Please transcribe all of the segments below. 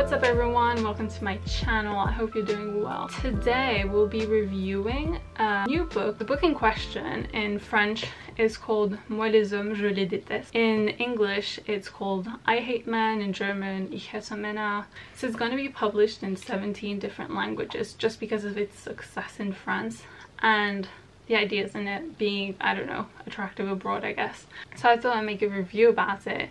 What's up everyone? Welcome to my channel. I hope you're doing well. Today we'll be reviewing a new book. The book in question in French is called Moi les hommes, je les déteste. In English it's called I Hate Men, in German Ich hasse Männer. So it's going to be published in 17 different languages just because of its success in France and the ideas in it being, I don't know, attractive abroad, I guess. So I thought I'd make a review about it.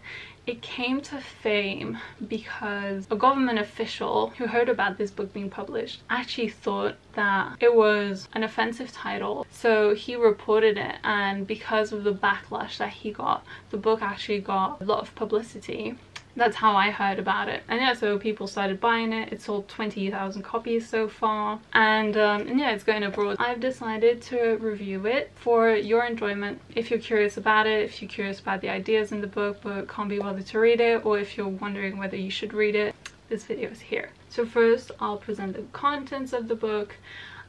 It came to fame because a government official who heard about this book being published actually thought that it was an offensive title. So he reported it and because of the backlash that he got, the book actually got a lot of publicity that's how I heard about it. And yeah, so people started buying it. It sold 20,000 copies so far. And, um, and yeah, it's going abroad. I've decided to review it for your enjoyment. If you're curious about it, if you're curious about the ideas in the book but can't be bothered to read it, or if you're wondering whether you should read it, this video is here. So first, I'll present the contents of the book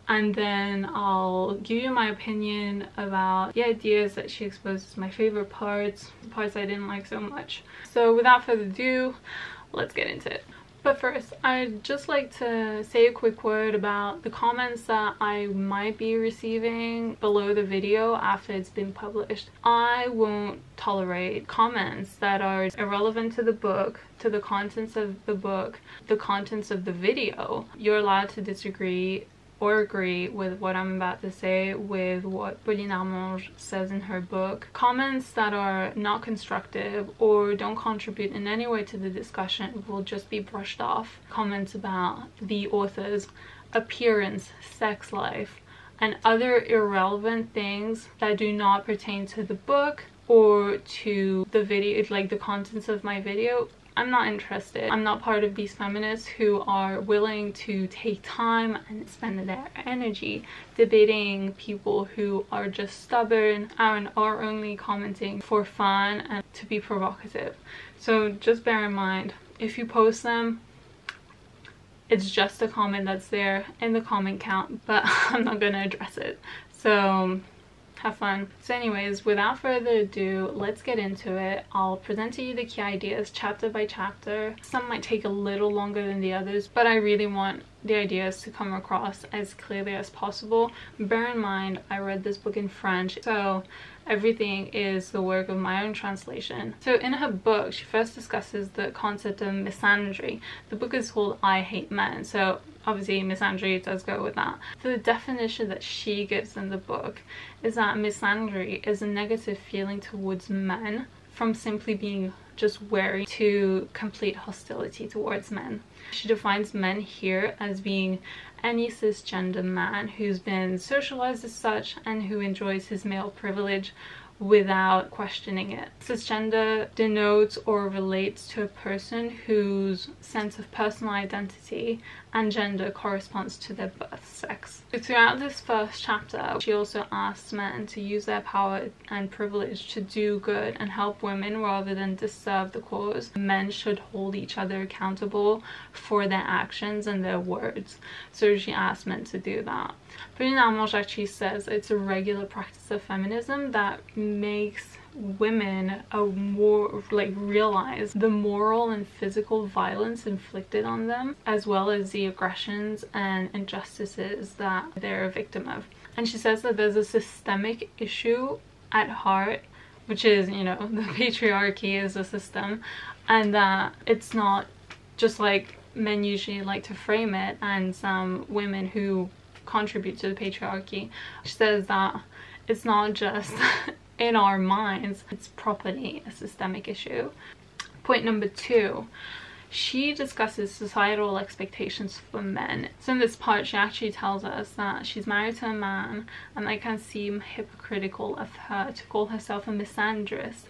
and then I'll give you my opinion about the ideas that she exposes, my favorite parts, the parts I didn't like so much. So without further ado, let's get into it. But first, I'd just like to say a quick word about the comments that I might be receiving below the video after it's been published. I won't tolerate comments that are irrelevant to the book, to the contents of the book, the contents of the video. You're allowed to disagree or agree with what I'm about to say with what Pauline Harmange says in her book. Comments that are not constructive or don't contribute in any way to the discussion will just be brushed off. Comments about the author's appearance, sex life, and other irrelevant things that do not pertain to the book or to the video, like the contents of my video I'm not interested. I'm not part of these feminists who are willing to take time and spend their energy debating people who are just stubborn and are only commenting for fun and to be provocative. So just bear in mind, if you post them, it's just a comment that's there in the comment count, but I'm not going to address it. So have fun. So anyways, without further ado, let's get into it. I'll present to you the key ideas chapter by chapter. Some might take a little longer than the others, but I really want the ideas to come across as clearly as possible. Bear in mind, I read this book in French, so everything is the work of my own translation. So in her book, she first discusses the concept of misandry. The book is called I Hate Men, so obviously misandry does go with that. The definition that she gives in the book is that misandry is a negative feeling towards men from simply being just wary to complete hostility towards men. She defines men here as being any cisgender man who's been socialized as such and who enjoys his male privilege without questioning it. Cisgender denotes or relates to a person whose sense of personal identity and gender corresponds to their birth sex. Throughout this first chapter, she also asks men to use their power and privilege to do good and help women rather than disturb the cause. Men should hold each other accountable for their actions and their words. So she asks men to do that. Pauline Harmange actually says it's a regular practice of feminism that makes women a more like realize the moral and physical violence inflicted on them as well as the aggressions and injustices that they're a victim of. And she says that there's a systemic issue at heart which is you know the patriarchy is a system and that it's not just like men usually like to frame it and some women who contribute to the patriarchy she says that it's not just in our minds, it's properly a systemic issue. Point number two, she discusses societal expectations for men. So in this part, she actually tells us that she's married to a man and it can seem hypocritical of her to call herself a misandrist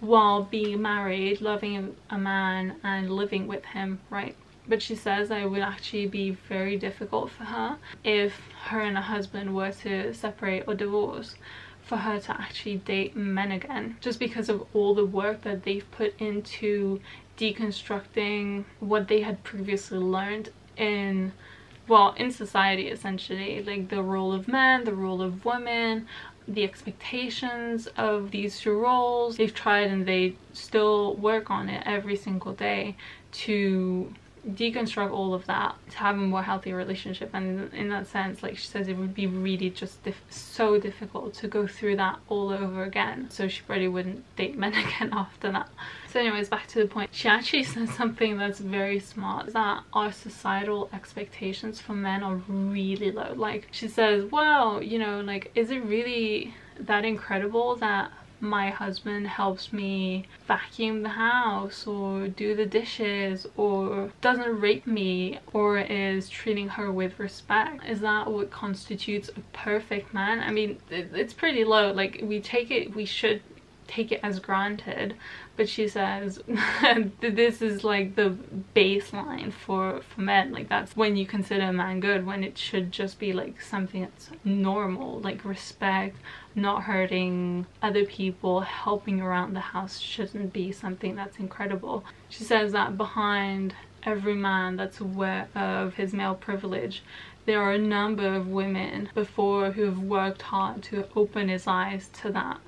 while being married, loving a man and living with him, right? But she says that it would actually be very difficult for her if her and her husband were to separate or divorce for her to actually date men again. Just because of all the work that they've put into deconstructing what they had previously learned in well in society essentially. Like the role of men the role of women the expectations of these two roles. They've tried and they still work on it every single day to deconstruct all of that to have a more healthy relationship. And in that sense like she says it would be really just so difficult to go through that all over again. So she probably wouldn't date men again after that. So anyways back to the point. She actually says something that's very smart that our societal expectations for men are really low. Like she says well you know like is it really that incredible that my husband helps me vacuum the house or do the dishes or doesn't rape me or is treating her with respect. Is that what constitutes a perfect man? I mean it's pretty low. Like we take it we should take it as granted but she says this is like the baseline for for men. Like that's when you consider a man good when it should just be like something that's normal like respect not hurting other people helping around the house shouldn't be something that's incredible. She says that behind every man that's aware of his male privilege there are a number of women before who have worked hard to open his eyes to that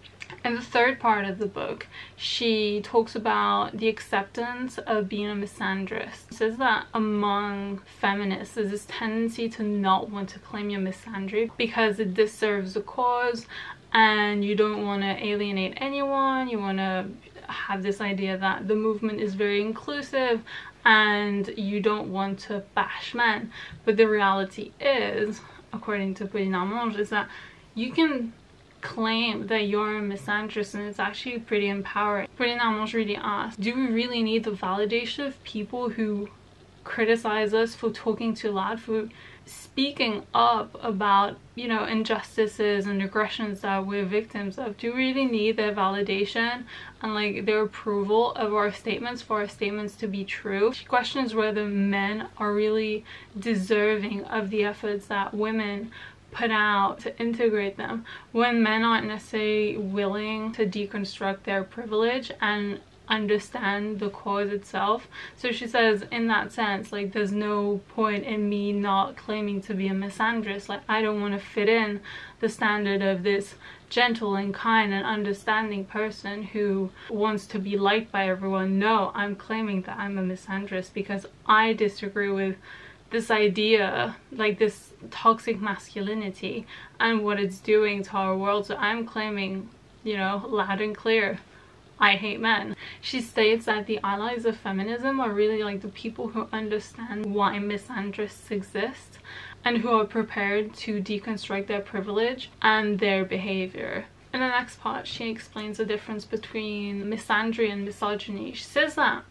in the third part of the book, she talks about the acceptance of being a misandrist. She says that among feminists, there's this tendency to not want to claim your misandry because it disserves the cause and you don't want to alienate anyone. You want to have this idea that the movement is very inclusive and you don't want to bash men. But the reality is, according to Pauline Harmange, is that you can claim that you're a misandrist and it's actually pretty empowering. Harmange really asked, do we really need the validation of people who criticize us for talking too loud, for speaking up about, you know, injustices and aggressions that we're victims of? Do we really need their validation and like their approval of our statements for our statements to be true? She questions whether men are really deserving of the efforts that women put out to integrate them when men aren't necessarily willing to deconstruct their privilege and understand the cause itself. So she says in that sense like there's no point in me not claiming to be a misandrist. Like i don't want to fit in the standard of this gentle and kind and understanding person who wants to be liked by everyone. No i'm claiming that i'm a misandrist because i disagree with this idea, like this toxic masculinity and what it's doing to our world. So I'm claiming, you know, loud and clear, I hate men. She states that the allies of feminism are really like the people who understand why misandrists exist and who are prepared to deconstruct their privilege and their behavior. In the next part, she explains the difference between misandry and misogyny. She says that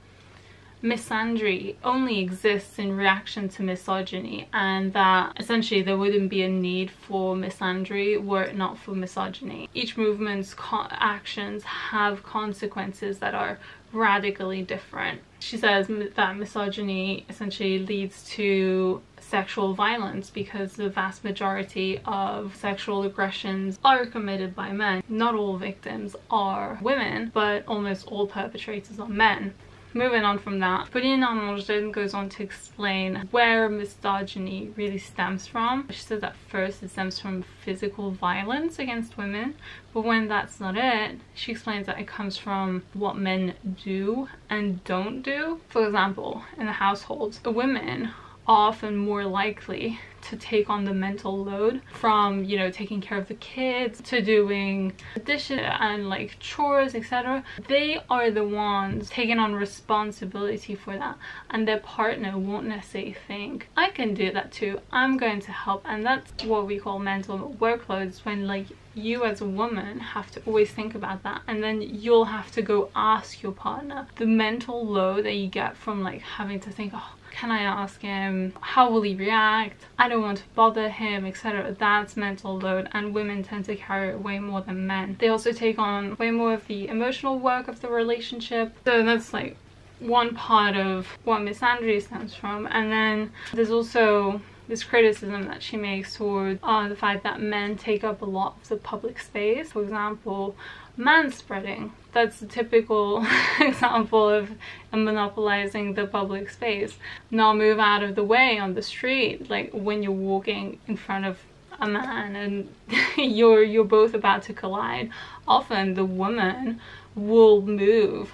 misandry only exists in reaction to misogyny and that essentially there wouldn't be a need for misandry were it not for misogyny. Each movement's actions have consequences that are radically different. She says that misogyny essentially leads to sexual violence because the vast majority of sexual aggressions are committed by men. Not all victims are women, but almost all perpetrators are men. Moving on from that, Pauline Harmange goes on to explain where misogyny really stems from. She says that first it stems from physical violence against women, but when that's not it, she explains that it comes from what men do and don't do. For example, in the household, the women often more likely to take on the mental load from you know taking care of the kids to doing dishes and like chores etc they are the ones taking on responsibility for that and their partner won't necessarily think i can do that too. I'm going to help. And that's what we call mental workloads when like you as a woman have to always think about that. And then you'll have to go ask your partner the mental load that you get from like having to think oh can I ask him? How will he react? I don't want to bother him, etc. That's mental load and women tend to carry it way more than men. They also take on way more of the emotional work of the relationship. So that's like one part of what misandry stems from. And then there's also this criticism that she makes toward uh, the fact that men take up a lot of the public space. For example, manspreading. That's a typical example of monopolizing the public space. Now move out of the way on the street, like when you're walking in front of a man and you're you're both about to collide. Often the woman will move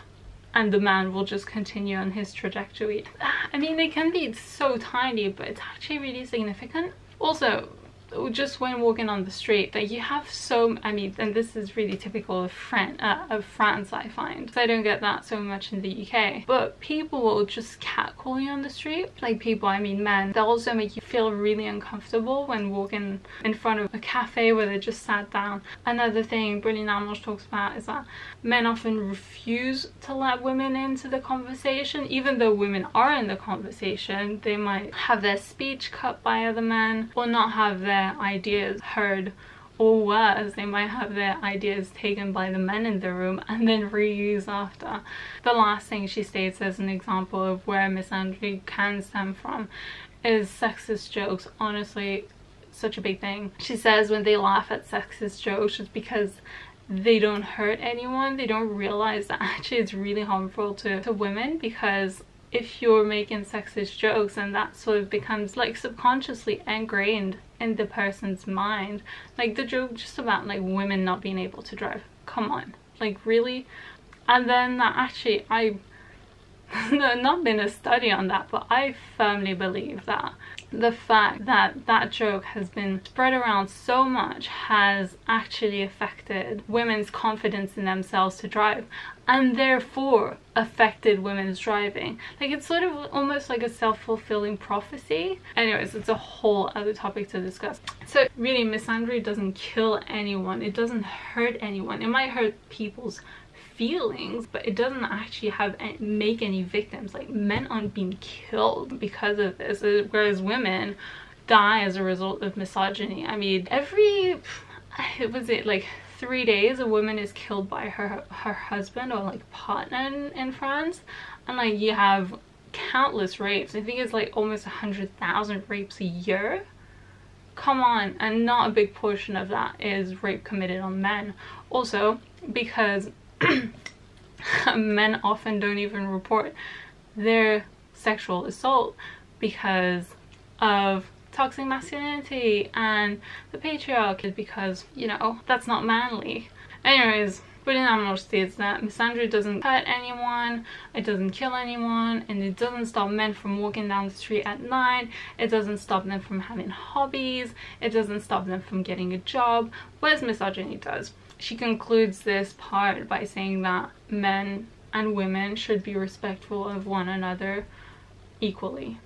and the man will just continue on his trajectory. I mean, they can be so tiny, but it's actually really significant. Also, just when walking on the street that you have so I mean and this is really typical of, Fran uh, of France I find. I don't get that so much in the UK but people will just catcall you on the street. Like people I mean men they'll also make you feel really uncomfortable when walking in front of a cafe where they just sat down. Another thing Pauline Harmange talks about is that men often refuse to let women into the conversation. Even though women are in the conversation they might have their speech cut by other men or not have their their ideas heard or worse, they might have their ideas taken by the men in the room and then reused after. The last thing she states as an example of where misandry can stem from is sexist jokes. Honestly, such a big thing. She says when they laugh at sexist jokes, it's because they don't hurt anyone. They don't realize that actually it's really harmful to, to women because if you're making sexist jokes and that sort of becomes like subconsciously ingrained in the person's mind. Like the joke just about like women not being able to drive. Come on. Like really? And then that actually i not been a study on that but i firmly believe that the fact that that joke has been spread around so much has actually affected women's confidence in themselves to drive and therefore affected women's driving. Like it's sort of almost like a self-fulfilling prophecy. Anyways, it's a whole other topic to discuss. So really, misandry doesn't kill anyone. It doesn't hurt anyone. It might hurt people's feelings but it doesn't actually have any, make any victims. Like men aren't being killed because of this uh, whereas women die as a result of misogyny. I mean every it was it like three days a woman is killed by her her husband or like partner in, in france and like you have countless rapes. I think it's like almost a hundred thousand rapes a year. Come on and not a big portion of that is rape committed on men. Also because Um, men often don't even report their sexual assault because of toxic masculinity and the patriarchy because you know that's not manly anyways Pauline Harmange states that misandry doesn't hurt anyone, it doesn't kill anyone, and it doesn't stop men from walking down the street at night, it doesn't stop them from having hobbies, it doesn't stop them from getting a job, whereas misogyny does. She concludes this part by saying that men and women should be respectful of one another equally.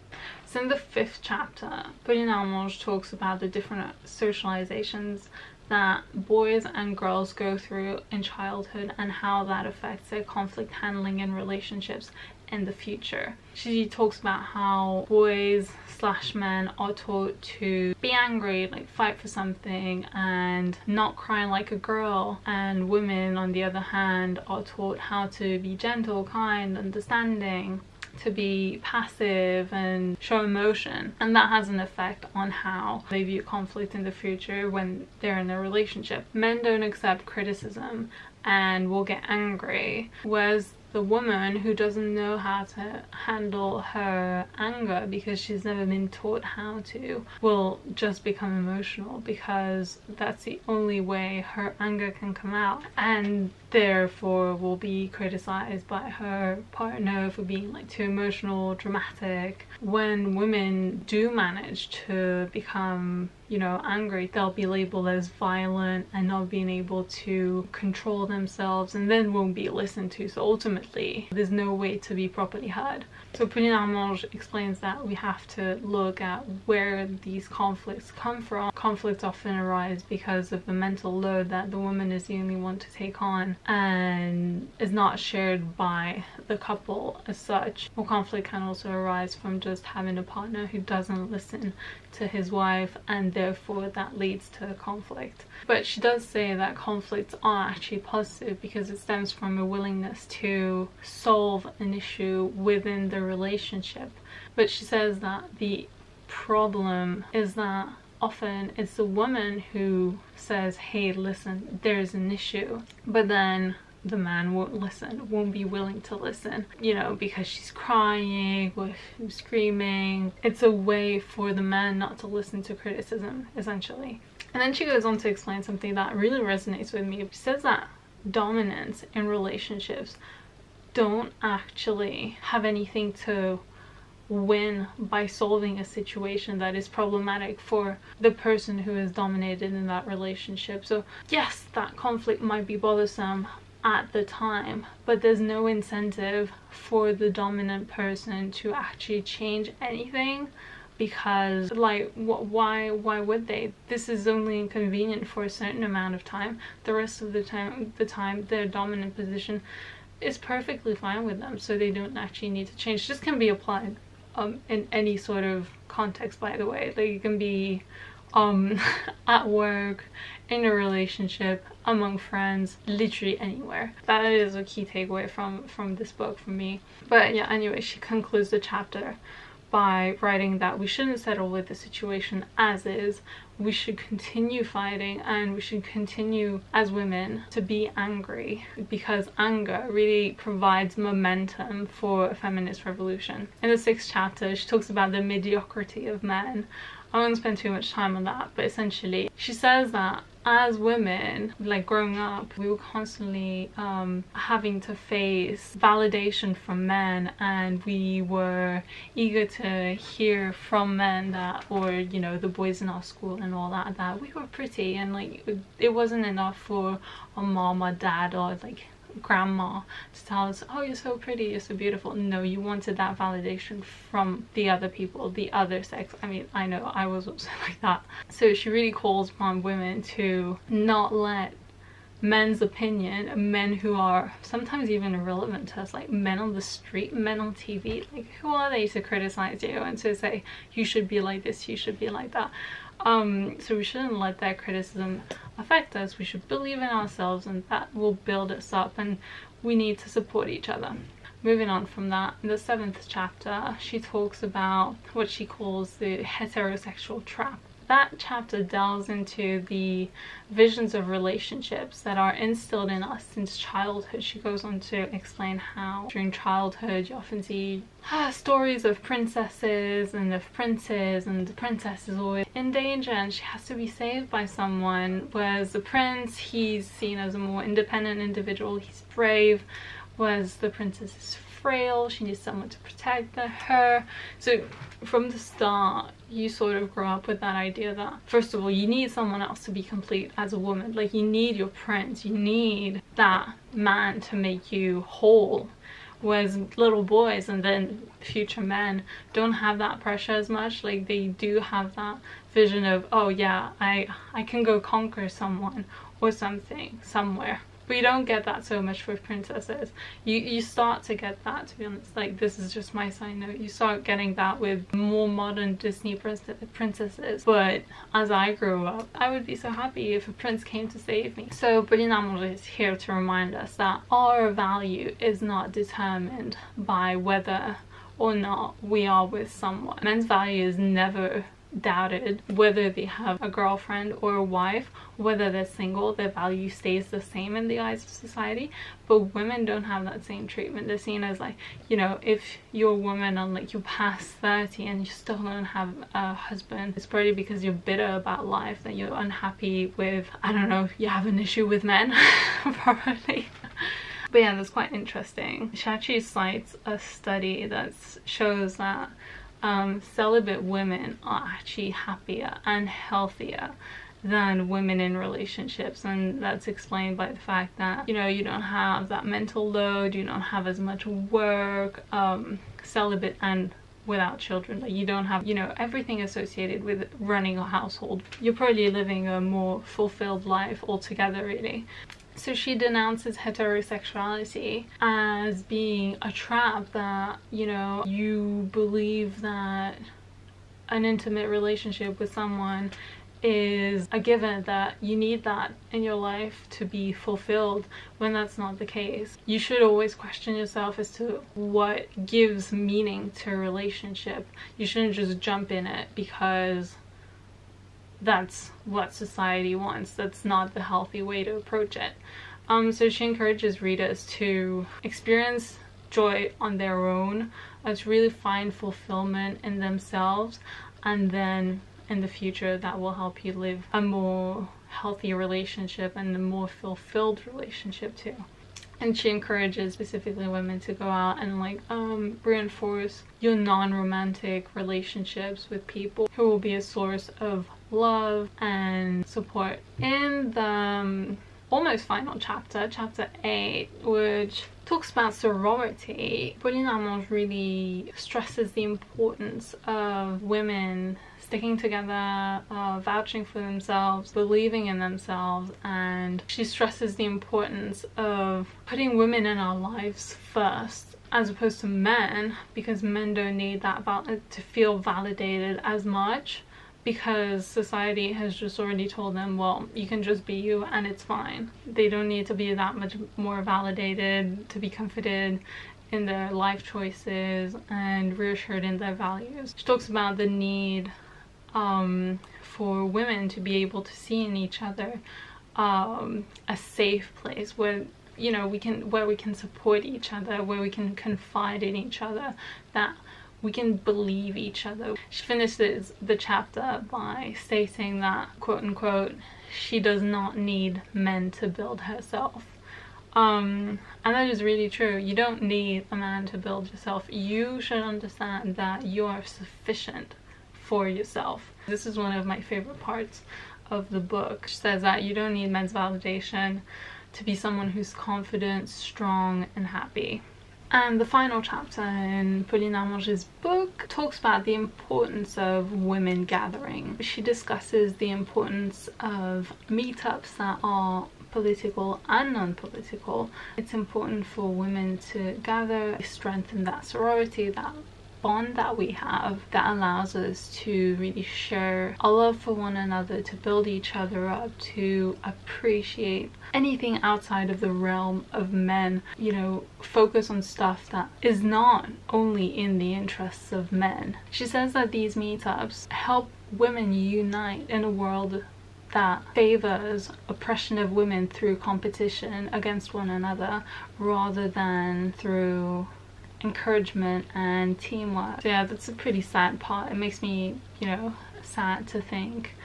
So in the fifth chapter, Pauline Harmange talks about the different socializations that boys and girls go through in childhood and how that affects their conflict handling in relationships in the future. She talks about how boys slash men are taught to be angry, like fight for something and not cry like a girl and women on the other hand are taught how to be gentle, kind, understanding to be passive and show emotion and that has an effect on how they view conflict in the future when they're in a relationship. Men don't accept criticism and will get angry whereas the woman who doesn't know how to handle her anger because she's never been taught how to will just become emotional because that's the only way her anger can come out and therefore will be criticized by her partner for being like too emotional dramatic. When women do manage to become you know angry they'll be labeled as violent and not being able to control themselves and then won't be listened to. So ultimately there's no way to be properly heard so Pauline Harmange explains that we have to look at where these conflicts come from. Conflicts often arise because of the mental load that the woman is the only one to take on and is not shared by the couple as such. Or conflict can also arise from just having a partner who doesn't listen to his wife and therefore that leads to conflict. But she does say that conflicts are actually positive because it stems from a willingness to solve an issue within the relationship. But she says that the problem is that often it's the woman who says, hey, listen, there's an issue. But then the man won't listen, won't be willing to listen, you know, because she's crying or screaming. It's a way for the man not to listen to criticism, essentially. And then she goes on to explain something that really resonates with me. She says that dominance in relationships don't actually have anything to win by solving a situation that is problematic for the person who is dominated in that relationship. So yes, that conflict might be bothersome at the time, but there's no incentive for the dominant person to actually change anything because like wh why why would they this is only inconvenient for a certain amount of time the rest of the time the time their dominant position is perfectly fine with them so they don't actually need to change. This can be applied um, in any sort of context by the way. Like it can be um at work in a relationship among friends literally anywhere. That is a key takeaway from from this book for me. But yeah anyway she concludes the chapter by writing that we shouldn't settle with the situation as is we should continue fighting and we should continue as women to be angry because anger really provides momentum for a feminist revolution. In the sixth chapter, she talks about the mediocrity of men. I won't spend too much time on that, but essentially, she says that as women, like growing up, we were constantly um, having to face validation from men and we were eager to hear from men that, or, you know, the boys in our school and all that, that we were pretty and like it wasn't enough for a mom or dad or like grandma to tell us oh you're so pretty you're so beautiful. No you wanted that validation from the other people the other sex. I mean i know i was also like that. So she really calls upon women to not let men's opinion men who are sometimes even irrelevant to us like men on the street men on tv like who are they to criticize you and to say you should be like this you should be like that um so we shouldn't let that criticism affect us. We should believe in ourselves and that will build us up and we need to support each other. Moving on from that in the seventh chapter she talks about what she calls the heterosexual trap that chapter delves into the visions of relationships that are instilled in us since childhood. She goes on to explain how during childhood you often see ah, stories of princesses and of princes and the princess is always in danger and she has to be saved by someone whereas the prince he's seen as a more independent individual, he's brave whereas the princess is frail, she needs someone to protect her. So from the start, you sort of grow up with that idea that, first of all, you need someone else to be complete as a woman. Like you need your prince, you need that man to make you whole. Whereas little boys and then future men don't have that pressure as much. Like they do have that vision of, oh yeah, I, I can go conquer someone or something somewhere but you don't get that so much with princesses. You you start to get that to be honest. Like this is just my side note. You start getting that with more modern disney princesses. But as i grew up i would be so happy if a prince came to save me. So Pauline Harmange is here to remind us that our value is not determined by whether or not we are with someone. Men's value is never doubted whether they have a girlfriend or a wife whether they're single their value stays the same in the eyes of society. But women don't have that same treatment. They're seen as like you know if you're a woman and like you're past 30 and you still don't have a husband it's probably because you're bitter about life that you're unhappy with i don't know you have an issue with men probably. But yeah that's quite interesting. She actually cites a study that shows that um, celibate women are actually happier and healthier than women in relationships. And that's explained by the fact that you know you don't have that mental load you don't have as much work um, celibate and without children. Like you don't have you know everything associated with running a household. You're probably living a more fulfilled life altogether really so she denounces heterosexuality as being a trap that, you know, you believe that an intimate relationship with someone is a given that you need that in your life to be fulfilled when that's not the case. You should always question yourself as to what gives meaning to a relationship. You shouldn't just jump in it because that's what society wants. That's not the healthy way to approach it. Um, so she encourages readers to experience joy on their own, uh, to really find fulfillment in themselves, and then in the future that will help you live a more healthy relationship and a more fulfilled relationship too. and she encourages specifically women to go out and like um reinforce your non-romantic relationships with people who will be a source of love and support in the um, almost final chapter, chapter 8, which talks about sorority. Pauline Harmange really stresses the importance of women sticking together, uh, vouching for themselves, believing in themselves, and she stresses the importance of putting women in our lives first as opposed to men because men don't need that to feel validated as much because society has just already told them, well, you can just be you and it's fine. They don't need to be that much more validated, to be comforted in their life choices and reassured in their values. She talks about the need um, for women to be able to see in each other um, a safe place where you know we can where we can support each other where we can confide in each other that we can believe each other. She finishes the chapter by stating that, quote unquote, she does not need men to build herself. Um, and that is really true. You don't need a man to build yourself. You should understand that you are sufficient for yourself. This is one of my favorite parts of the book. She says that you don't need men's validation to be someone who's confident, strong, and happy. And the final chapter in Pauline Harmange's book talks about the importance of women gathering. She discusses the importance of meetups that are political and non-political. It's important for women to gather, strengthen that sorority, that bond that we have that allows us to really share a love for one another, to build each other up, to appreciate anything outside of the realm of men, you know, focus on stuff that is not only in the interests of men. She says that these meetups help women unite in a world that favors oppression of women through competition against one another rather than through encouragement and teamwork. So yeah, that's a pretty sad part. It makes me, you know, sad to think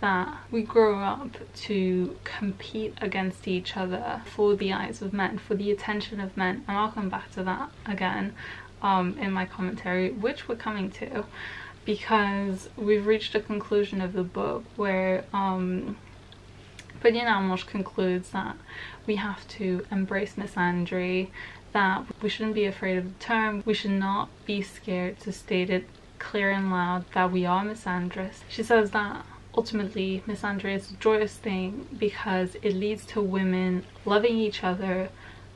that we grow up to compete against each other for the eyes of men, for the attention of men, and I'll come back to that again um, in my commentary, which we're coming to, because we've reached a conclusion of the book where um, Harmange concludes that we have to embrace misandry that we shouldn't be afraid of the term. We should not be scared to state it clear and loud that we are misandrous. She says that ultimately misandry is a joyous thing because it leads to women loving each other,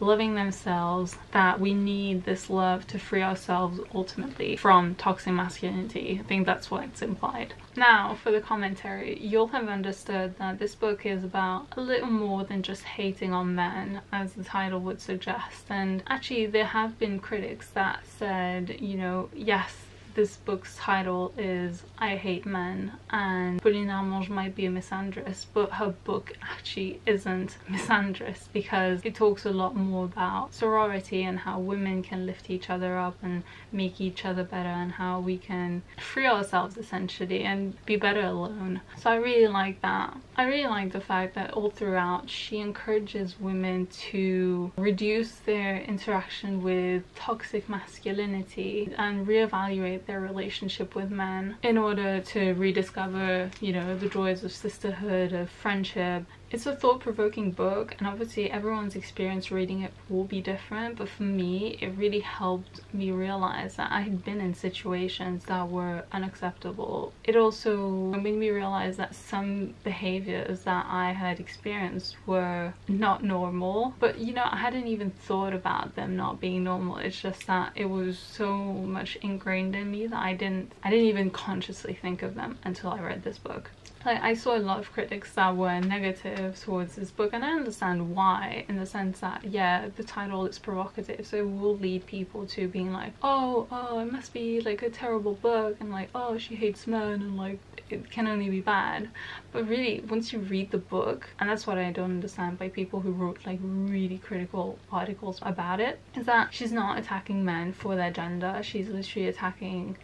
loving themselves, that we need this love to free ourselves ultimately from toxic masculinity. I think that's what's implied. Now, for the commentary, you'll have understood that this book is about a little more than just hating on men, as the title would suggest. And actually, there have been critics that said, you know, yes, this book's title is I Hate Men and Pauline Harmange might be a misandrist but her book actually isn't misandrist because it talks a lot more about sorority and how women can lift each other up and make each other better and how we can free ourselves essentially and be better alone. So I really like that. I really like the fact that all throughout she encourages women to reduce their interaction with toxic masculinity and reevaluate their relationship with men in order to rediscover, you know, the joys of sisterhood, of friendship, it's a thought-provoking book and obviously everyone's experience reading it will be different but for me it really helped me realize that I had been in situations that were unacceptable. It also made me realize that some behaviors that I had experienced were not normal but you know I hadn't even thought about them not being normal it's just that it was so much ingrained in me that I didn't I didn't even consciously think of them until I read this book. Like, I saw a lot of critics that were negative towards this book and I understand why in the sense that yeah the title is provocative so it will lead people to being like oh oh it must be like a terrible book and like oh she hates men and like it can only be bad. But really once you read the book and that's what I don't understand by people who wrote like really critical articles about it is that she's not attacking men for their gender. She's literally attacking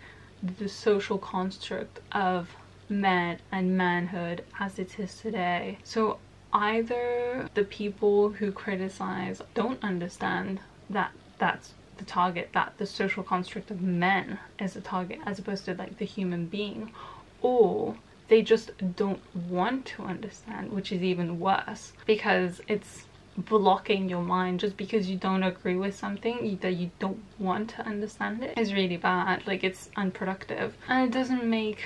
the social construct of men and manhood as it is today. So either the people who criticize don't understand that that's the target that the social construct of men is the target as opposed to like the human being or they just don't want to understand which is even worse because it's blocking your mind. Just because you don't agree with something that you don't want to understand it is really bad. Like it's unproductive. And it doesn't make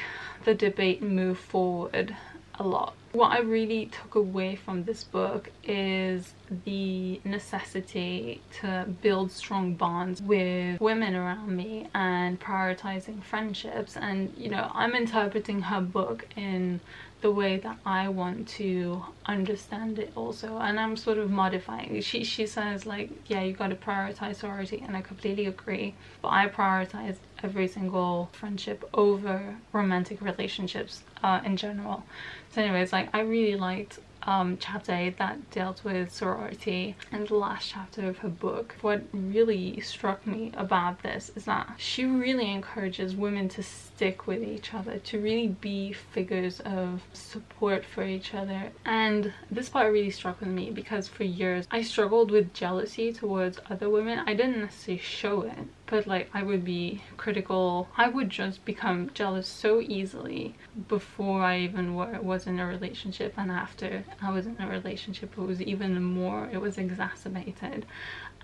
the debate move forward a lot. What I really took away from this book is the necessity to build strong bonds with women around me and prioritizing friendships. And you know I'm interpreting her book in the way that I want to understand it also. And I'm sort of modifying. She she says like yeah you got to prioritize sorority and I completely agree. But I prioritize every single friendship over romantic relationships uh, in general so anyways like I really liked um, chapter that dealt with sorority and the last chapter of her book. What really struck me about this is that she really encourages women to stick with each other, to really be figures of support for each other. And this part really struck with me because for years I struggled with jealousy towards other women. I didn't necessarily show it, but like I would be critical. I would just become jealous so easily before I even was in a relationship and after I was in a relationship it was even more, it was exacerbated.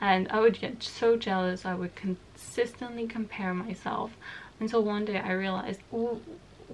And I would get so jealous, I would consistently compare myself until one day I realized,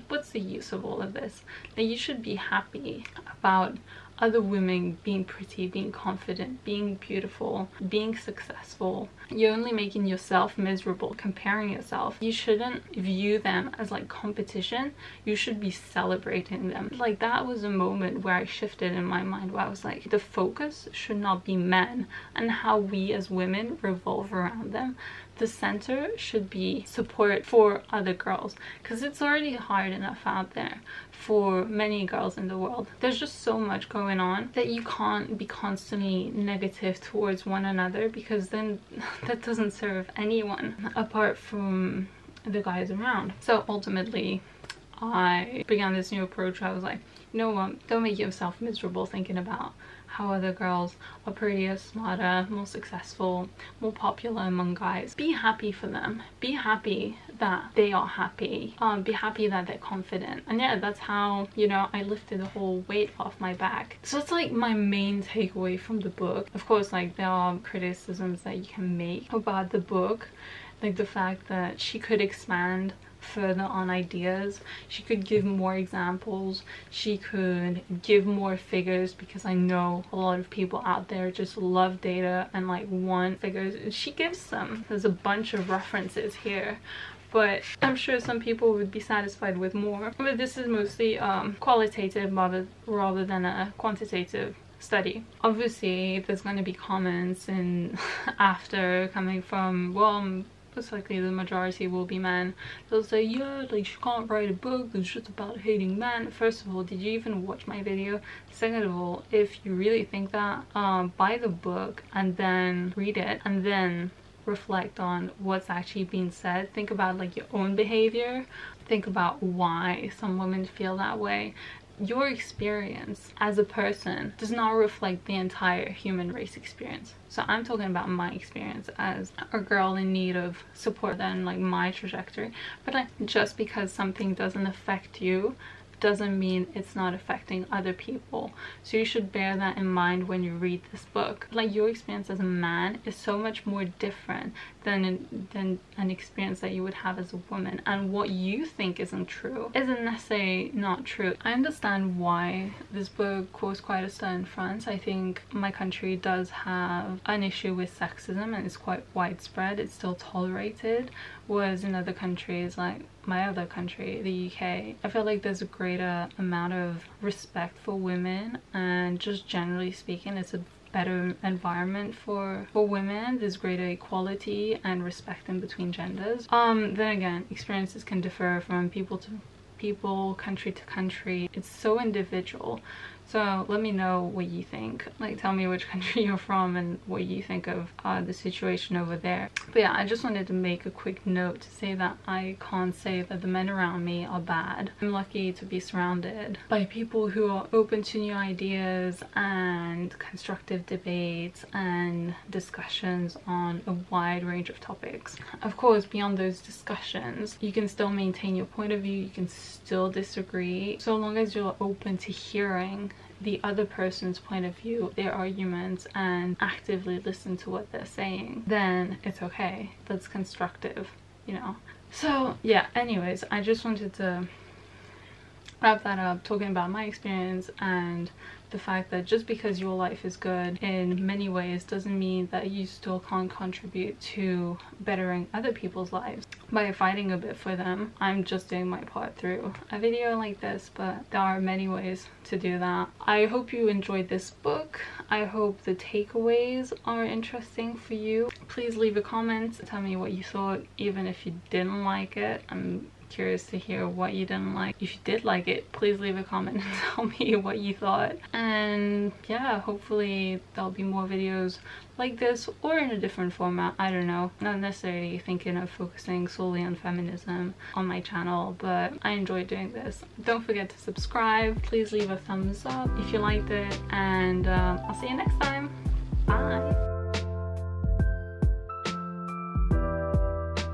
what's the use of all of this? That you should be happy about other women being pretty, being confident, being beautiful, being successful. You're only making yourself miserable comparing yourself. You shouldn't view them as like competition. You should be celebrating them. Like that was a moment where I shifted in my mind where I was like, the focus should not be men and how we as women revolve around them the center should be support for other girls because it's already hard enough out there for many girls in the world. There's just so much going on that you can't be constantly negative towards one another because then that doesn't serve anyone apart from the guys around. So ultimately, I began this new approach. I was like, you know what, don't make yourself miserable thinking about how other girls are prettier, smarter, more successful, more popular among guys. Be happy for them. Be happy that they are happy. Um, be happy that they're confident. And yeah, that's how, you know, I lifted the whole weight off my back. So it's like my main takeaway from the book. Of course, like there are criticisms that you can make about the book. Like the fact that she could expand further on ideas. She could give more examples. She could give more figures because i know a lot of people out there just love data and like want figures. She gives them there's a bunch of references here. But I'm sure some people would be satisfied with more. But this is mostly um, qualitative rather, rather than a quantitative study. Obviously, there's going to be comments and after coming from, well, most likely the majority will be men. They'll say yeah like you can't write a book. That's just about hating men. First of all did you even watch my video? Second of all if you really think that um, buy the book and then read it and then reflect on what's actually being said. Think about like your own behavior. Think about why some women feel that way your experience as a person does not reflect the entire human race experience. So I'm talking about my experience as a girl in need of support and like my trajectory. But like just because something doesn't affect you doesn't mean it's not affecting other people so you should bear that in mind when you read this book like your experience as a man is so much more different than than an experience that you would have as a woman and what you think isn't true isn't necessarily not true. I understand why this book caused quite a stir in france i think my country does have an issue with sexism and it's quite widespread. It's still tolerated whereas in other countries like my other country, the UK, I feel like there's a greater amount of respect for women and just generally speaking it's a better environment for for women there's greater equality and respect in between genders. Um then again experiences can differ from people to people country to country. It's so individual So let me know what you think. Like tell me which country you're from and what you think of uh, the situation over there. But yeah, I just wanted to make a quick note to say that I can't say that the men around me are bad. I'm lucky to be surrounded by people who are open to new ideas and constructive debates and discussions on a wide range of topics. Of course, beyond those discussions, you can still maintain your point of view, you can still disagree, so long as you're open to hearing the other person's point of view, their arguments, and actively listen to what they're saying, then it's okay. That's constructive, you know? So, yeah, anyways, I just wanted to wrap that up talking about my experience and the fact that just because your life is good in many ways doesn't mean that you still can't contribute to bettering other people's lives by fighting a bit for them. I'm just doing my part through a video like this, but there are many ways to do that. I hope you enjoyed this book. I hope the takeaways are interesting for you. Please leave a comment. Tell me what you thought, even if you didn't like it. I'm curious to hear what you didn't like. If you did like it, please leave a comment and tell me what you thought. And yeah, hopefully there'll be more videos like this or in a different format. I don't know. Not necessarily thinking of focusing solely on feminism on my channel, but I enjoy doing this. Don't forget to subscribe. Please leave a thumbs up if you liked it. And um, I'll see you next time. Bye.